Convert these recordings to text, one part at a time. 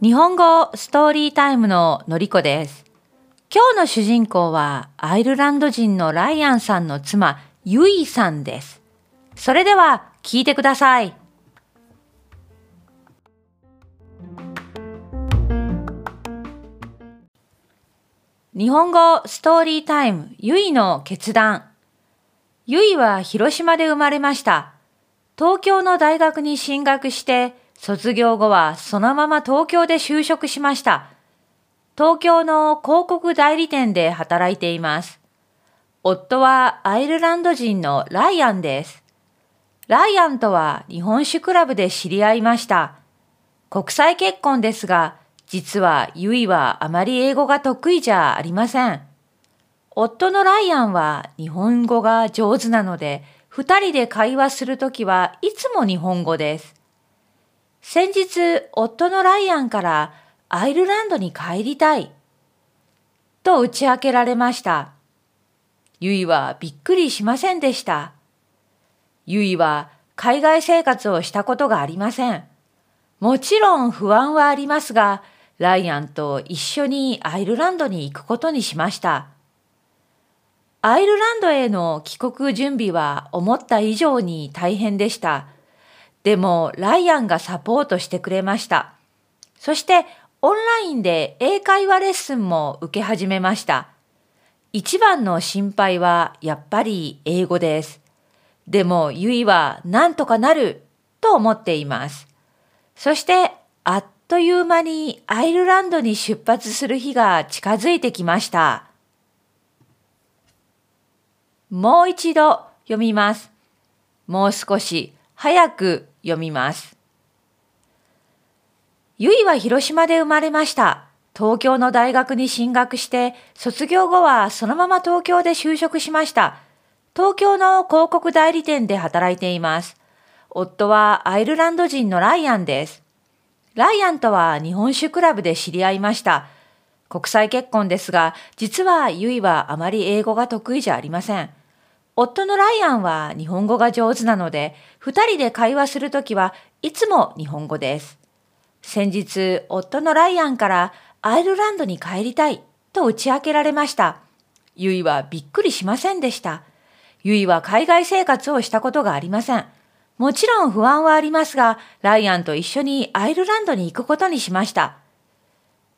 日本語ストーリータイムののりこです。今日の主人公はアイルランド人のライアンさんの妻、ユイさんです。それでは聞いてください。日本語ストーリータイム、ユイの決断。ユイは広島で生まれました。東京の大学に進学して、卒業後はそのまま東京で就職しました。東京の広告代理店で働いています。夫はアイルランド人のライアンです。ライアンとは日本酒クラブで知り合いました。国際結婚ですが、実はユイはあまり英語が得意じゃありません。夫のライアンは日本語が上手なので、二人で会話するときはいつも日本語です。先日、夫のライアンからアイルランドに帰りたい。と打ち明けられました。ゆいはびっくりしませんでした。ゆいは海外生活をしたことがありません。もちろん不安はありますが、ライアンと一緒にアイルランドに行くことにしました。アイルランドへの帰国準備は思った以上に大変でした。でも、ライアンがサポートしてくれました。そして、オンラインで英会話レッスンも受け始めました。一番の心配はやっぱり英語です。でも、ゆいはなんとかなると思っています。そして、あっという間にアイルランドに出発する日が近づいてきました。もう一度読みます。もう少し早く読みます。ゆいは広島で生まれました。東京の大学に進学して、卒業後はそのまま東京で就職しました。東京の広告代理店で働いています。夫はアイルランド人のライアンです。ライアンとは日本酒クラブで知り合いました。国際結婚ですが、実はゆいはあまり英語が得意じゃありません。夫のライアンは日本語が上手なので、二人で会話するときはいつも日本語です。先日、夫のライアンからアイルランドに帰りたいと打ち明けられました。ゆいはびっくりしませんでした。ゆいは海外生活をしたことがありません。もちろん不安はありますが、ライアンと一緒にアイルランドに行くことにしました。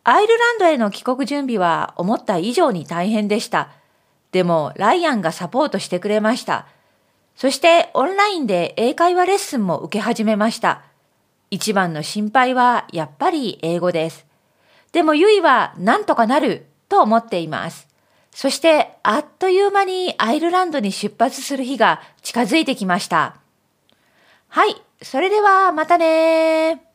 アイルランドへの帰国準備は思った以上に大変でした。でも、ライアンがサポートしてくれました。そして、オンラインで英会話レッスンも受け始めました。一番の心配はやっぱり英語です。でも、ゆいはなんとかなると思っています。そして、あっという間にアイルランドに出発する日が近づいてきました。はい、それではまたね